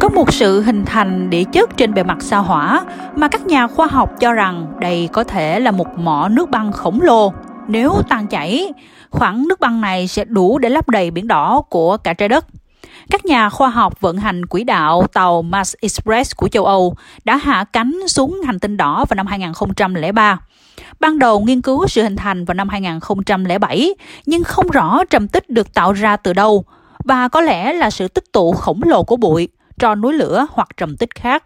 có một sự hình thành địa chất trên bề mặt sao hỏa mà các nhà khoa học cho rằng đây có thể là một mỏ nước băng khổng lồ. Nếu tan chảy, khoảng nước băng này sẽ đủ để lấp đầy biển đỏ của cả trái đất. Các nhà khoa học vận hành quỹ đạo tàu Mars Express của châu Âu đã hạ cánh xuống hành tinh đỏ vào năm 2003. Ban đầu nghiên cứu sự hình thành vào năm 2007, nhưng không rõ trầm tích được tạo ra từ đâu và có lẽ là sự tích tụ khổng lồ của bụi, tro núi lửa hoặc trầm tích khác.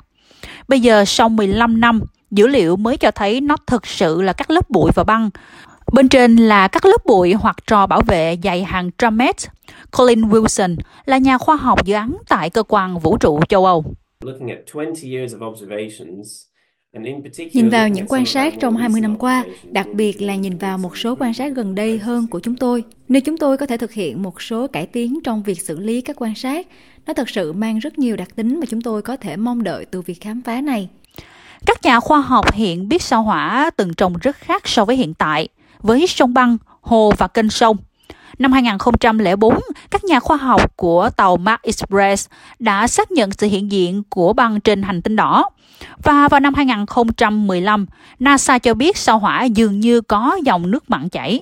Bây giờ sau 15 năm, dữ liệu mới cho thấy nó thực sự là các lớp bụi và băng. Bên trên là các lớp bụi hoặc trò bảo vệ dày hàng trăm mét. Colin Wilson là nhà khoa học dự án tại cơ quan vũ trụ châu Âu. Nhìn vào những quan sát trong 20 năm qua, đặc biệt là nhìn vào một số quan sát gần đây hơn của chúng tôi, nếu chúng tôi có thể thực hiện một số cải tiến trong việc xử lý các quan sát, nó thật sự mang rất nhiều đặc tính mà chúng tôi có thể mong đợi từ việc khám phá này. Các nhà khoa học hiện biết sao hỏa từng trồng rất khác so với hiện tại, với sông băng, hồ và kênh sông. Năm 2004, các nhà khoa học của tàu Mars Express đã xác nhận sự hiện diện của băng trên hành tinh đỏ. Và vào năm 2015, NASA cho biết sao hỏa dường như có dòng nước mặn chảy.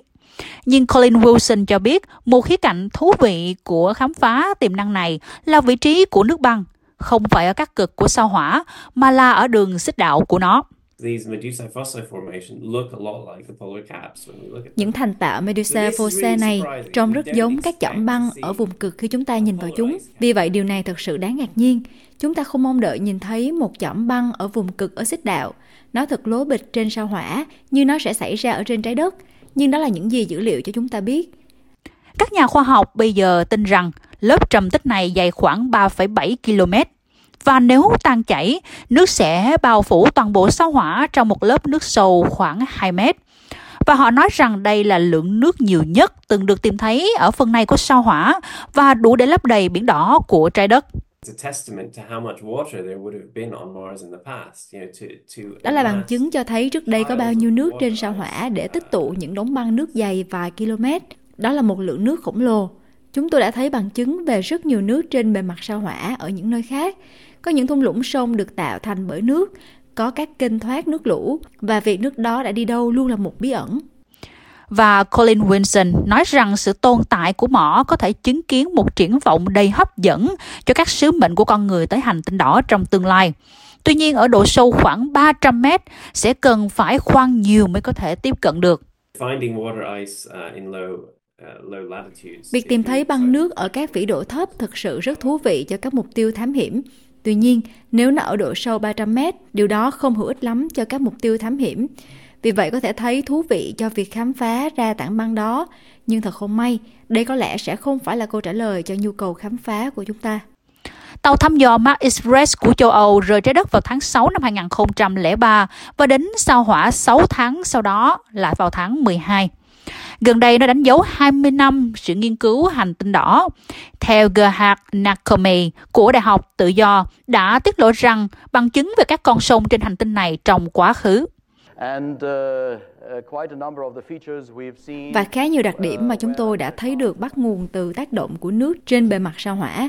Nhưng Colin Wilson cho biết một khía cạnh thú vị của khám phá tiềm năng này là vị trí của nước băng, không phải ở các cực của sao hỏa mà là ở đường xích đạo của nó. Những thành tạo Medusa fossa này trông rất giống các chỏm băng ở vùng cực khi chúng ta nhìn vào chúng. Vì vậy điều này thật sự đáng ngạc nhiên. Chúng ta không mong đợi nhìn thấy một chỏm băng ở vùng cực ở xích đạo. Nó thật lố bịch trên sao hỏa như nó sẽ xảy ra ở trên trái đất. Nhưng đó là những gì dữ liệu cho chúng ta biết. Các nhà khoa học bây giờ tin rằng lớp trầm tích này dày khoảng 3,7 km và nếu tan chảy, nước sẽ bao phủ toàn bộ sao hỏa trong một lớp nước sâu khoảng 2 mét. Và họ nói rằng đây là lượng nước nhiều nhất từng được tìm thấy ở phần này của sao hỏa và đủ để lấp đầy biển đỏ của trái đất. Đó là bằng chứng cho thấy trước đây có bao nhiêu nước trên sao hỏa để tích tụ những đống băng nước dày vài km. Đó là một lượng nước khổng lồ. Chúng tôi đã thấy bằng chứng về rất nhiều nước trên bề mặt sao hỏa ở những nơi khác. Có những thung lũng sông được tạo thành bởi nước, có các kênh thoát nước lũ và việc nước đó đã đi đâu luôn là một bí ẩn. Và Colin Wilson nói rằng sự tồn tại của mỏ có thể chứng kiến một triển vọng đầy hấp dẫn cho các sứ mệnh của con người tới hành tinh đỏ trong tương lai. Tuy nhiên ở độ sâu khoảng 300 mét sẽ cần phải khoan nhiều mới có thể tiếp cận được. Việc tìm thấy băng nước ở các vĩ độ thấp thực sự rất thú vị cho các mục tiêu thám hiểm. Tuy nhiên, nếu nó ở độ sâu 300 mét, điều đó không hữu ích lắm cho các mục tiêu thám hiểm. Vì vậy có thể thấy thú vị cho việc khám phá ra tảng băng đó, nhưng thật không may, đây có lẽ sẽ không phải là câu trả lời cho nhu cầu khám phá của chúng ta. Tàu thăm dò Mars Express của châu Âu rời trái đất vào tháng 6 năm 2003 và đến sao hỏa 6 tháng sau đó lại vào tháng 12. Gần đây nó đánh dấu 20 năm sự nghiên cứu hành tinh đỏ. Theo Gerhard Nakome của Đại học Tự do đã tiết lộ rằng bằng chứng về các con sông trên hành tinh này trong quá khứ. Uh, uh, Và khá nhiều đặc điểm mà chúng tôi đã thấy được bắt nguồn từ tác động của nước trên bề mặt sao hỏa.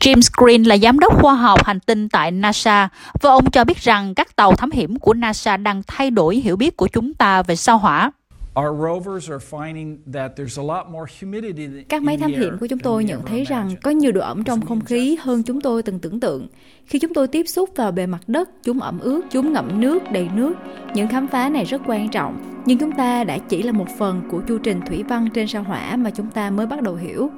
James Green là giám đốc khoa học hành tinh tại NASA và ông cho biết rằng các tàu thám hiểm của NASA đang thay đổi hiểu biết của chúng ta về sao hỏa. Các máy thám hiểm của chúng tôi nhận thấy rằng có nhiều độ ẩm trong không khí hơn chúng tôi từng tưởng tượng. Khi chúng tôi tiếp xúc vào bề mặt đất, chúng ẩm ướt, chúng ngậm nước, đầy nước. Những khám phá này rất quan trọng, nhưng chúng ta đã chỉ là một phần của chu trình thủy văn trên sao hỏa mà chúng ta mới bắt đầu hiểu.